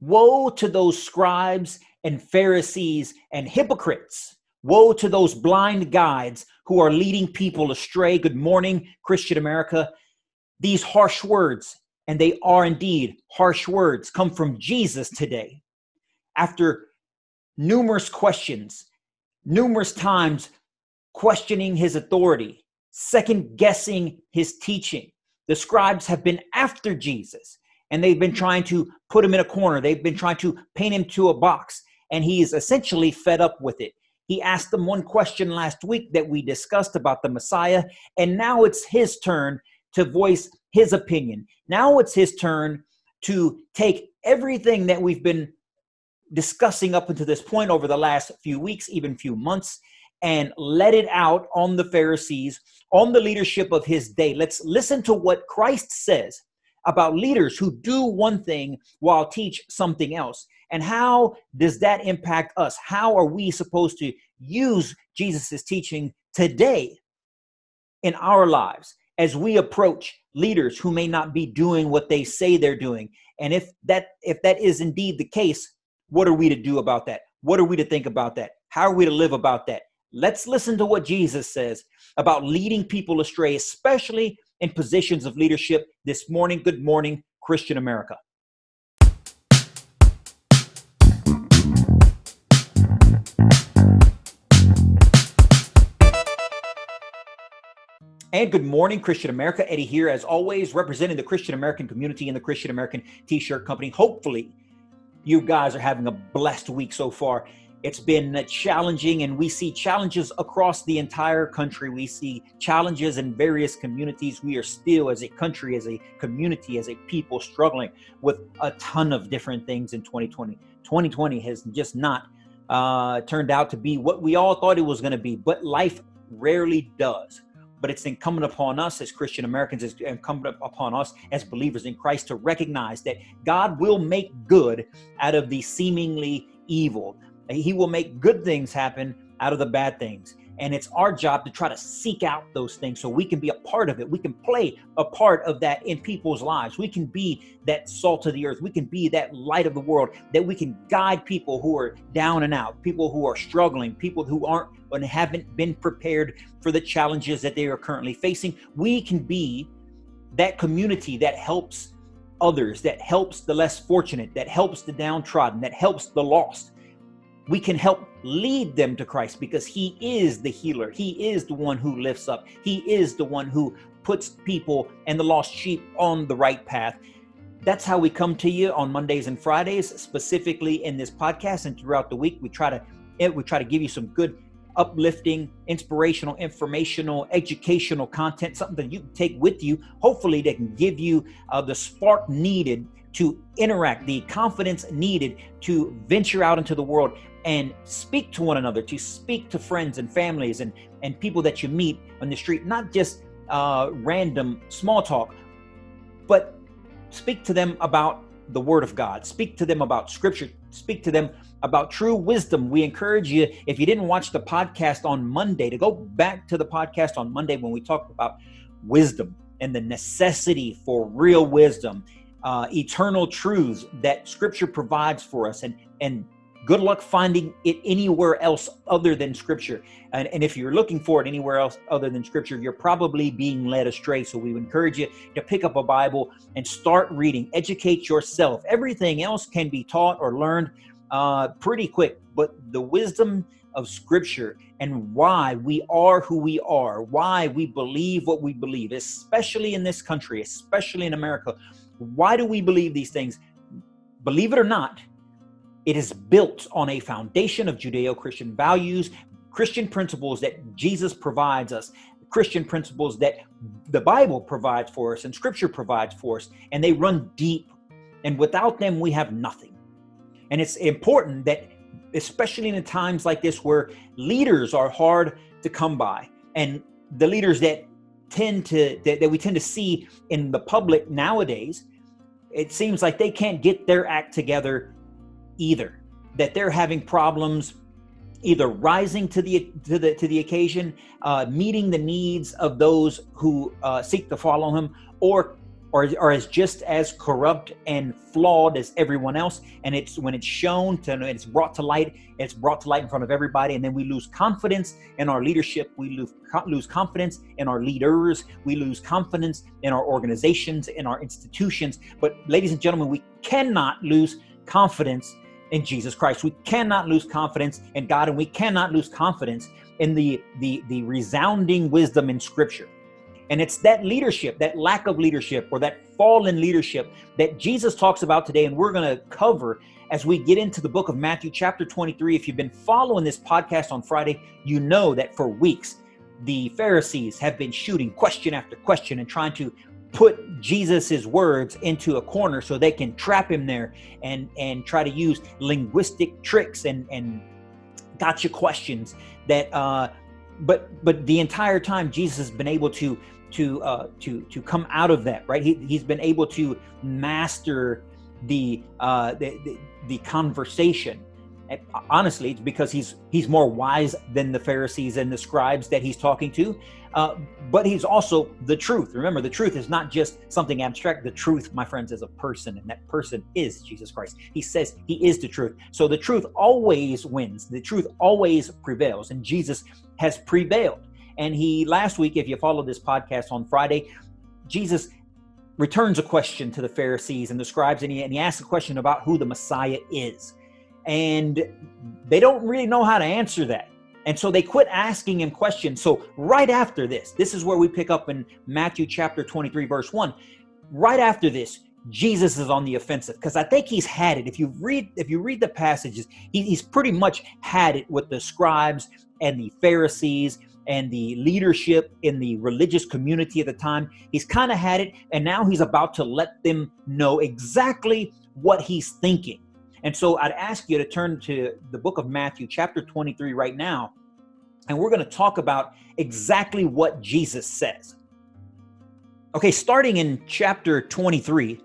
Woe to those scribes and Pharisees and hypocrites. Woe to those blind guides who are leading people astray. Good morning, Christian America. These harsh words, and they are indeed harsh words, come from Jesus today. After numerous questions, numerous times questioning his authority, second guessing his teaching, the scribes have been after Jesus and they've been trying to put him in a corner. They've been trying to paint him to a box, and he is essentially fed up with it. He asked them one question last week that we discussed about the Messiah, and now it's his turn to voice his opinion. Now it's his turn to take everything that we've been discussing up until this point over the last few weeks, even few months, and let it out on the Pharisees, on the leadership of his day. Let's listen to what Christ says about leaders who do one thing while teach something else. And how does that impact us? How are we supposed to use Jesus' teaching today in our lives as we approach leaders who may not be doing what they say they're doing? And if that if that is indeed the case, what are we to do about that? What are we to think about that? How are we to live about that? Let's listen to what Jesus says about leading people astray, especially in positions of leadership this morning. Good morning, Christian America. And good morning, Christian America. Eddie here, as always, representing the Christian American community and the Christian American T shirt company. Hopefully, you guys are having a blessed week so far. It's been challenging, and we see challenges across the entire country. We see challenges in various communities. We are still, as a country, as a community, as a people, struggling with a ton of different things in 2020. 2020 has just not uh, turned out to be what we all thought it was going to be, but life rarely does. But it's incumbent upon us as Christian Americans, it's incumbent upon us as believers in Christ to recognize that God will make good out of the seemingly evil. He will make good things happen out of the bad things. And it's our job to try to seek out those things so we can be a part of it. We can play a part of that in people's lives. We can be that salt of the earth. We can be that light of the world, that we can guide people who are down and out, people who are struggling, people who aren't and haven't been prepared for the challenges that they are currently facing. We can be that community that helps others, that helps the less fortunate, that helps the downtrodden, that helps the lost we can help lead them to Christ because He is the healer. He is the one who lifts up. He is the one who puts people and the lost sheep on the right path. That's how we come to you on Mondays and Fridays, specifically in this podcast and throughout the week. We try to eh, we try to give you some good, uplifting, inspirational, informational, educational content, something that you can take with you. Hopefully, that can give you uh, the spark needed to interact, the confidence needed to venture out into the world and speak to one another, to speak to friends and families and, and people that you meet on the street, not just uh, random small talk, but speak to them about the Word of God, speak to them about Scripture, speak to them about true wisdom. We encourage you, if you didn't watch the podcast on Monday, to go back to the podcast on Monday when we talked about wisdom and the necessity for real wisdom, uh, eternal truths that Scripture provides for us, and and good luck finding it anywhere else other than scripture. And, and if you're looking for it anywhere else other than scripture you're probably being led astray. So we encourage you to pick up a bible and start reading. Educate yourself. Everything else can be taught or learned uh, pretty quick. But the wisdom of scripture and why we are who we are why we believe what we believe especially in this country especially in america why do we believe these things? Believe it or not it is built on a foundation of Judeo Christian values, Christian principles that Jesus provides us, Christian principles that the Bible provides for us and Scripture provides for us, and they run deep. And without them, we have nothing. And it's important that, especially in times like this where leaders are hard to come by, and the leaders that tend to that, that we tend to see in the public nowadays, it seems like they can't get their act together either that they're having problems either rising to the to the to the occasion uh, meeting the needs of those who uh, seek to follow him or or, or is just as corrupt and flawed as everyone else. And it's when it's shown to, it's brought to light, it's brought to light in front of everybody. And then we lose confidence in our leadership. We lose, lose confidence in our leaders. We lose confidence in our organizations, in our institutions. But ladies and gentlemen, we cannot lose confidence in Jesus Christ. We cannot lose confidence in God, and we cannot lose confidence in the the the resounding wisdom in Scripture. And it's that leadership, that lack of leadership, or that fallen leadership that Jesus talks about today, and we're going to cover as we get into the book of Matthew, chapter 23. If you've been following this podcast on Friday, you know that for weeks the Pharisees have been shooting question after question and trying to put Jesus's words into a corner so they can trap him there and and try to use linguistic tricks and and gotcha questions that uh but but the entire time Jesus has been able to to uh to to come out of that right? He, he's been able to master the uh the, the, the conversation honestly it's because he's he's more wise than the pharisees and the scribes that he's talking to. Uh, but he's also the truth. Remember the truth is not just something abstract. The truth my friends is a person and that person is jesus christ. He says he is the truth. So the truth always wins. The truth always prevails and jesus has prevailed. And he last week if you followed this podcast on friday jesus returns a question to the pharisees and the scribes and he, and he asks a question about who the messiah is and they don't really know how to answer that. And so they quit asking him questions. So right after this, this is where we pick up in Matthew chapter 23, verse 1. Right after this, Jesus is on the offensive because I think he's had it. If you read, if you read the passages, he, he's pretty much had it with the scribes and the Pharisees and the leadership in the religious community at the time. He's kind of had it, and now he's about to let them know exactly what he's thinking. And so I'd ask you to turn to the book of Matthew, chapter 23, right now, and we're going to talk about exactly what Jesus says. Okay, starting in chapter 23,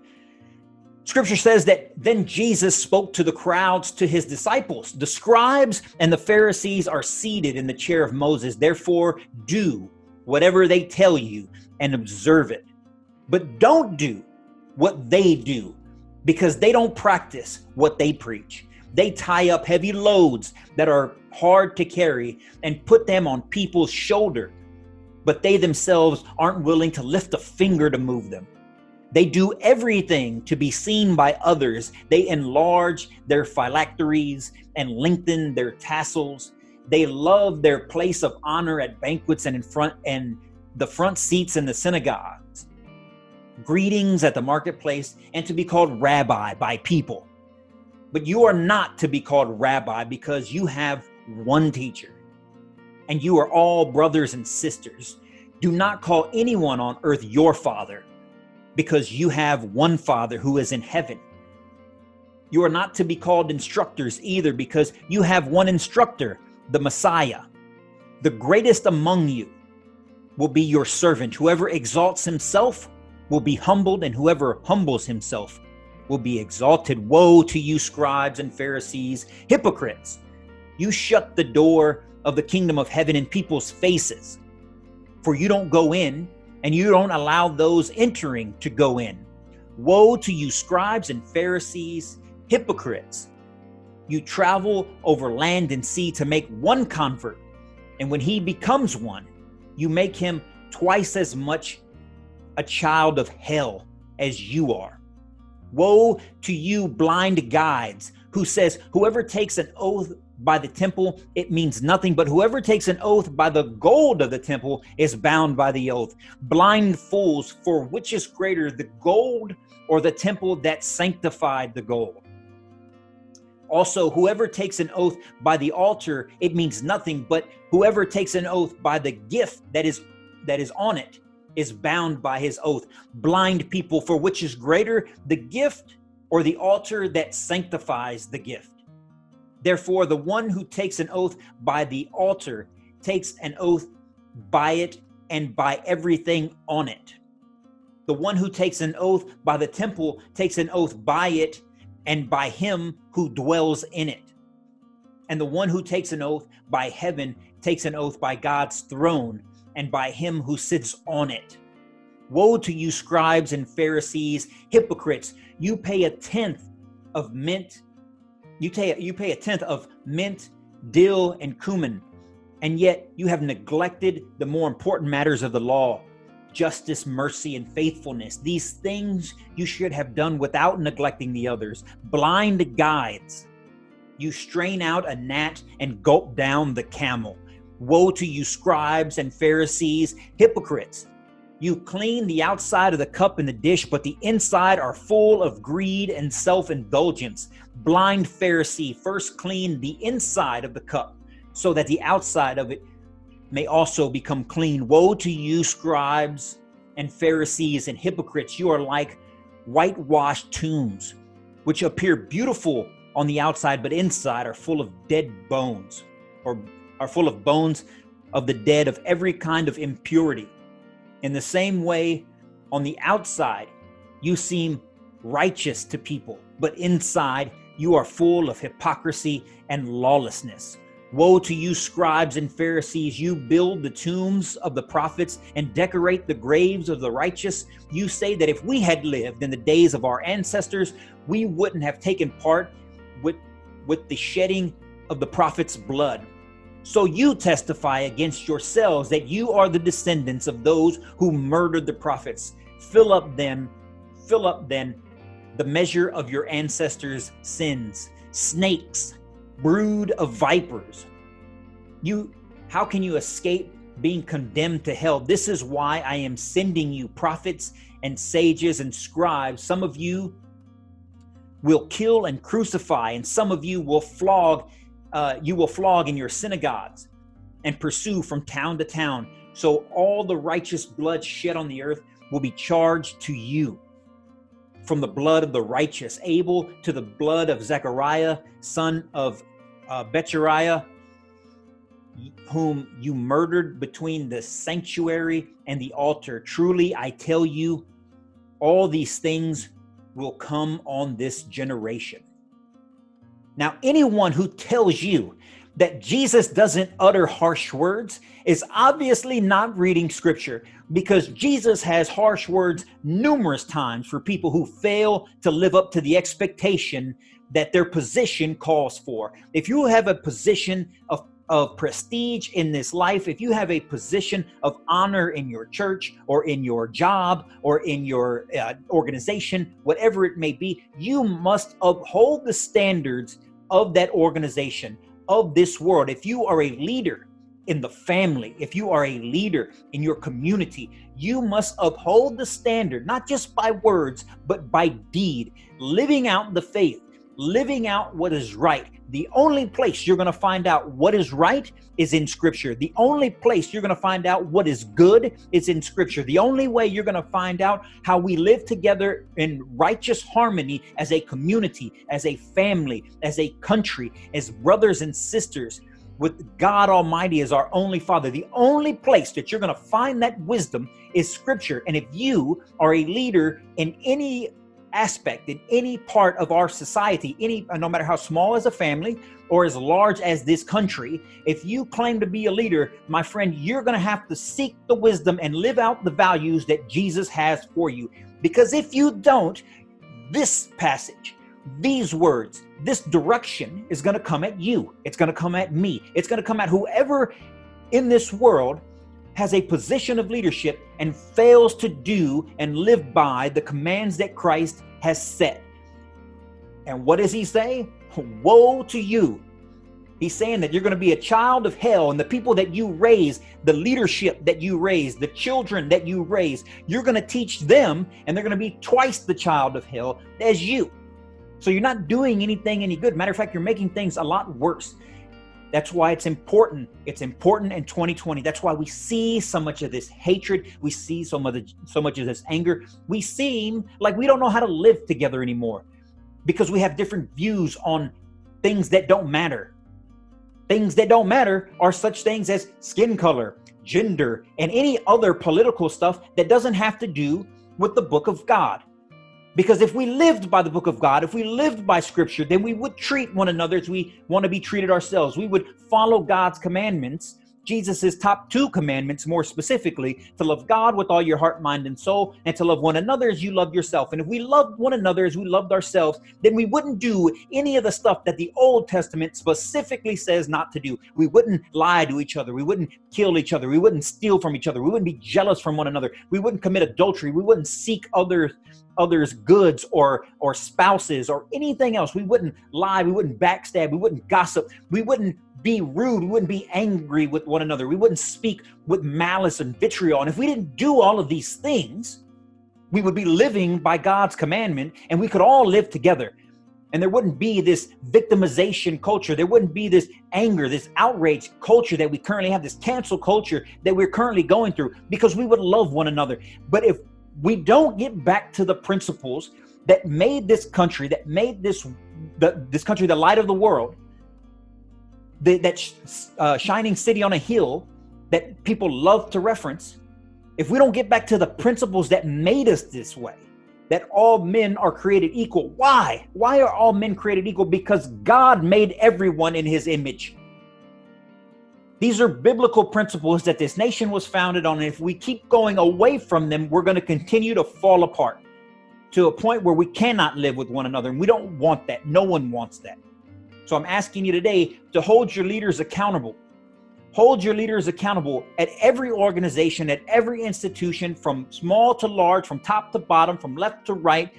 Scripture says that then Jesus spoke to the crowds, to his disciples. The scribes and the Pharisees are seated in the chair of Moses. Therefore, do whatever they tell you and observe it. But don't do what they do because they don't practice what they preach. They tie up heavy loads that are hard to carry and put them on people's shoulder, but they themselves aren't willing to lift a finger to move them. They do everything to be seen by others. They enlarge their phylacteries and lengthen their tassels. They love their place of honor at banquets and in front and the front seats in the synagogues greetings at the marketplace, and to be called rabbi by people. But you are not to be called rabbi because you have one teacher, and you are all brothers and sisters. Do not call anyone on earth your father, because you have one Father who is in heaven. You are not to be called instructors either, because you have one instructor, the Messiah. The greatest among you will be your servant. Whoever exalts himself will be humbled, and whoever humbles himself will be exalted. Woe to you, scribes and Pharisees, hypocrites! You shut the door of the kingdom of heaven in people's faces, for you don't go in, and you don't allow those entering to go in. Woe to you, scribes and Pharisees, hypocrites! You travel over land and sea to make one convert, and when he becomes one, you make him twice as much a child of hell as you are. Woe to you, blind guides, who says, Whoever takes an oath by the temple, it means nothing, but whoever takes an oath by the gold of the temple is bound by the oath. Blind fools, for which is greater, the gold or the temple that sanctified the gold? Also, whoever takes an oath by the altar, it means nothing, but whoever takes an oath by the gift that is that is on it, is bound by his oath. Blind people, for which is greater the gift or the altar that sanctifies the gift. Therefore, the one who takes an oath by the altar takes an oath by it and by everything on it. The one who takes an oath by the temple takes an oath by it and by him who dwells in it. And the one who takes an oath by heaven takes an oath by God's throne and by him who sits on it. Woe to you, scribes and Pharisees, hypocrites! You pay a tenth of mint, you pay, you pay a tenth of mint, dill, and cumin, and yet you have neglected the more important matters of the law justice, mercy, and faithfulness. These things you should have done without neglecting the others. Blind guides. You strain out a gnat and gulp down the camel. Woe to you, scribes and Pharisees, hypocrites! You clean the outside of the cup and the dish, but the inside are full of greed and self indulgence. Blind Pharisee, first clean the inside of the cup, so that the outside of it may also become clean. Woe to you, scribes and Pharisees and hypocrites! You are like whitewashed tombs, which appear beautiful on the outside, but inside are full of dead bones, or are full of bones of the dead of every kind of impurity. In the same way, on the outside, you seem righteous to people, but inside, you are full of hypocrisy and lawlessness. Woe to you, scribes and Pharisees! You build the tombs of the prophets and decorate the graves of the righteous. You say that if we had lived in the days of our ancestors, we wouldn't have taken part with, with the shedding of the prophet's blood. So you testify against yourselves that you are the descendants of those who murdered the prophets. Fill up then, fill up then the measure of your ancestors' sins. Snakes, brood of vipers. You how can you escape being condemned to hell? This is why I am sending you prophets and sages and scribes. Some of you will kill and crucify, and some of you will flog uh, you will flog in your synagogues and pursue from town to town. So all the righteous blood shed on the earth will be charged to you. From the blood of the righteous Abel to the blood of Zechariah, son of uh, Bechariah, whom you murdered between the sanctuary and the altar. Truly, I tell you, all these things will come on this generation. Now, anyone who tells you that Jesus doesn't utter harsh words is obviously not reading scripture because Jesus has harsh words numerous times for people who fail to live up to the expectation that their position calls for. If you have a position of of prestige in this life, if you have a position of honor in your church or in your job or in your uh, organization, whatever it may be, you must uphold the standards of that organization, of this world. If you are a leader in the family, if you are a leader in your community, you must uphold the standard, not just by words, but by deed, living out the faith living out what is right. The only place you're going to find out what is right is in Scripture. The only place you're going to find out what is good is in Scripture. The only way you're going to find out how we live together in righteous harmony as a community, as a family, as a country, as brothers and sisters with God Almighty as our only Father. The only place that you're going to find that wisdom is Scripture. And if you are a leader in any aspect in any part of our society any uh, no matter how small as a family or as large as this country if you claim to be a leader my friend you're going to have to seek the wisdom and live out the values that jesus has for you. Because if you don't this passage these words this direction is going to come at you. It's going to come at me. It's going to come at whoever in this world has a position of leadership and fails to do and live by the commands that Christ has set. And what does he say? Woe to you. He's saying that you're going to be a child of hell, and the people that you raise, the leadership that you raise, the children that you raise, you're going to teach them, and they're going to be twice the child of hell as you. So you're not doing anything any good. Matter of fact, you're making things a lot worse. That's why it's important. It's important in 2020. That's why we see so much of this hatred. We see so much, so much of this anger. We seem like we don't know how to live together anymore because we have different views on things that don't matter. Things that don't matter are such things as skin color, gender, and any other political stuff that doesn't have to do with the book of God. Because if we lived by the book of God, if we lived by scripture, then we would treat one another as we want to be treated ourselves. We would follow God's commandments Jesus' top two commandments, more specifically, to love God with all your heart, mind, and soul, and to love one another as you love yourself. And if we loved one another as we loved ourselves, then we wouldn't do any of the stuff that the Old Testament specifically says not to do. We wouldn't lie to each other. We wouldn't kill each other. We wouldn't steal from each other. We wouldn't be jealous from one another. We wouldn't commit adultery. We wouldn't seek others others goods or or spouses or anything else we wouldn't lie we wouldn't backstab we wouldn't gossip we wouldn't be rude. We wouldn't be angry with one another. We wouldn't speak with malice and vitriol. And if we didn't do all of these things, we would be living by God's commandment and we could all live together. And there wouldn't be this victimization culture. There wouldn't be this anger, this outrage culture that we currently have, this cancel culture that we're currently going through because we would love one another. But if we don't get back to the principles that made this country, that made this the, this country the light of the world, the, that uh, shining city on a hill that people love to reference, if we don't get back to the principles that made us this way, that all men are created equal. Why? Why are all men created equal? Because God made everyone in his image. These are biblical principles that this nation was founded on. And if we keep going away from them, we're going to continue to fall apart to a point where we cannot live with one another. And we don't want that. No one wants that. So I'm asking you today to hold your leaders accountable. Hold your leaders accountable at every organization, at every institution, from small to large, from top to bottom, from left to right.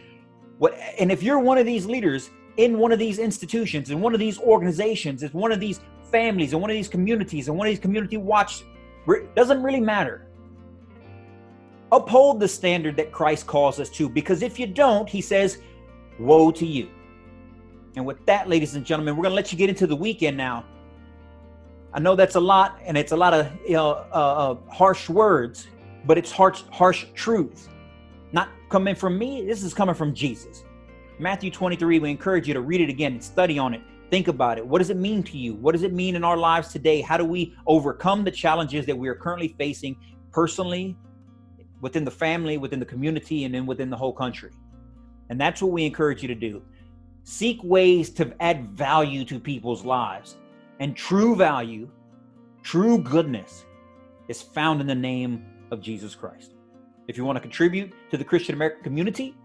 What, and if you're one of these leaders in one of these institutions, in one of these organizations, in one of these families, in one of these communities, in one of these community watch, doesn't really matter. Uphold the standard that Christ calls us to, because if you don't, he says, woe to you. And with that, ladies and gentlemen, we're going to let you get into the weekend now. I know that's a lot, and it's a lot of you know, uh, uh, harsh words, but it's harsh, harsh truth. Not coming from me, this is coming from Jesus. Matthew 23, we encourage you to read it again, and study on it, think about it. What does it mean to you? What does it mean in our lives today? How do we overcome the challenges that we are currently facing personally, within the family, within the community, and then within the whole country? And that's what we encourage you to do. Seek ways to add value to people's lives. And true value, true goodness is found in the name of Jesus Christ. If you want to contribute to the Christian American community,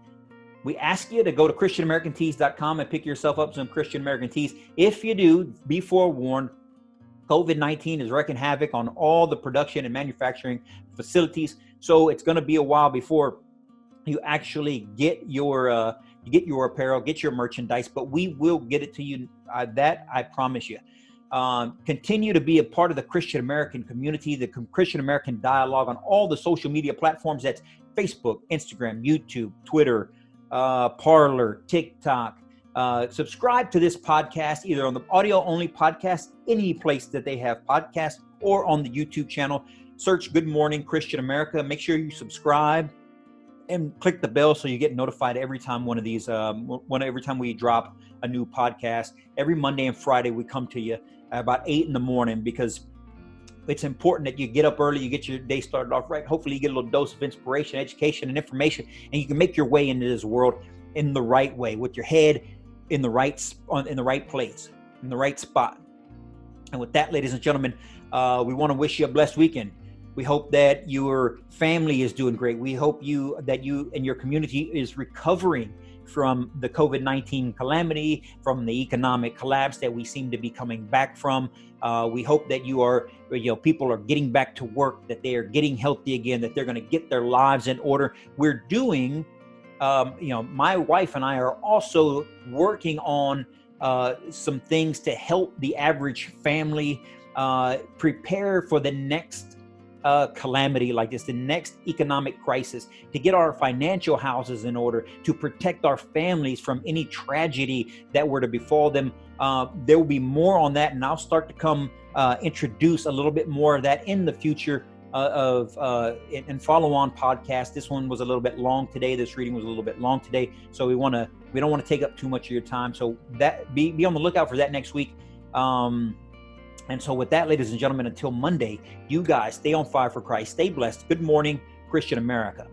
we ask you to go to ChristianAmericanTees.com and pick yourself up some Christian American tees. If you do, be forewarned, COVID 19 is wreaking havoc on all the production and manufacturing facilities. So it's going to be a while before you actually get your uh, get your apparel, get your merchandise, but we will get it to you. Uh, that I promise you. Um, continue to be a part of the Christian American community, the Christian American dialogue on all the social media platforms. That's Facebook, Instagram, YouTube, Twitter, uh, Parler, TikTok. Uh, subscribe to this podcast either on the audio only podcast, any place that they have podcasts, or on the YouTube channel. Search Good Morning Christian America. Make sure you subscribe and click the bell so you get notified every time one of these um, when every time we drop a new podcast. Every monday and friday we come to you about eight in the morning because it's important that you get up early you get your day started off right. Hopefully you get a little dose of inspiration education and information and you can make your way into this world in the right way with your head in the right in the right place in the right spot. And with that ladies and gentlemen uh, we want to wish you a blessed weekend we hope that your family is doing great. We hope you that you and your community is recovering from the COVID 19 calamity, from the economic collapse that we seem to be coming back from. Uh, we hope that you are, you know, people are getting back to work, that they are getting healthy again, that they're going to get their lives in order. We're doing, um, you know, my wife and I are also working on uh, some things to help the average family uh, prepare for the next uh, calamity like this, the next economic crisis, to get our financial houses in order, to protect our families from any tragedy that were to befall them. Uh, there will be more on that, and I'll start to come uh, introduce a little bit more of that in the future. Uh, of uh, and follow on podcast. This one was a little bit long today. This reading was a little bit long today, so we want to we don't want to take up too much of your time. So that be be on the lookout for that next week. Um, and so, with that, ladies and gentlemen, until Monday, you guys stay on fire for Christ, stay blessed. Good morning, Christian America.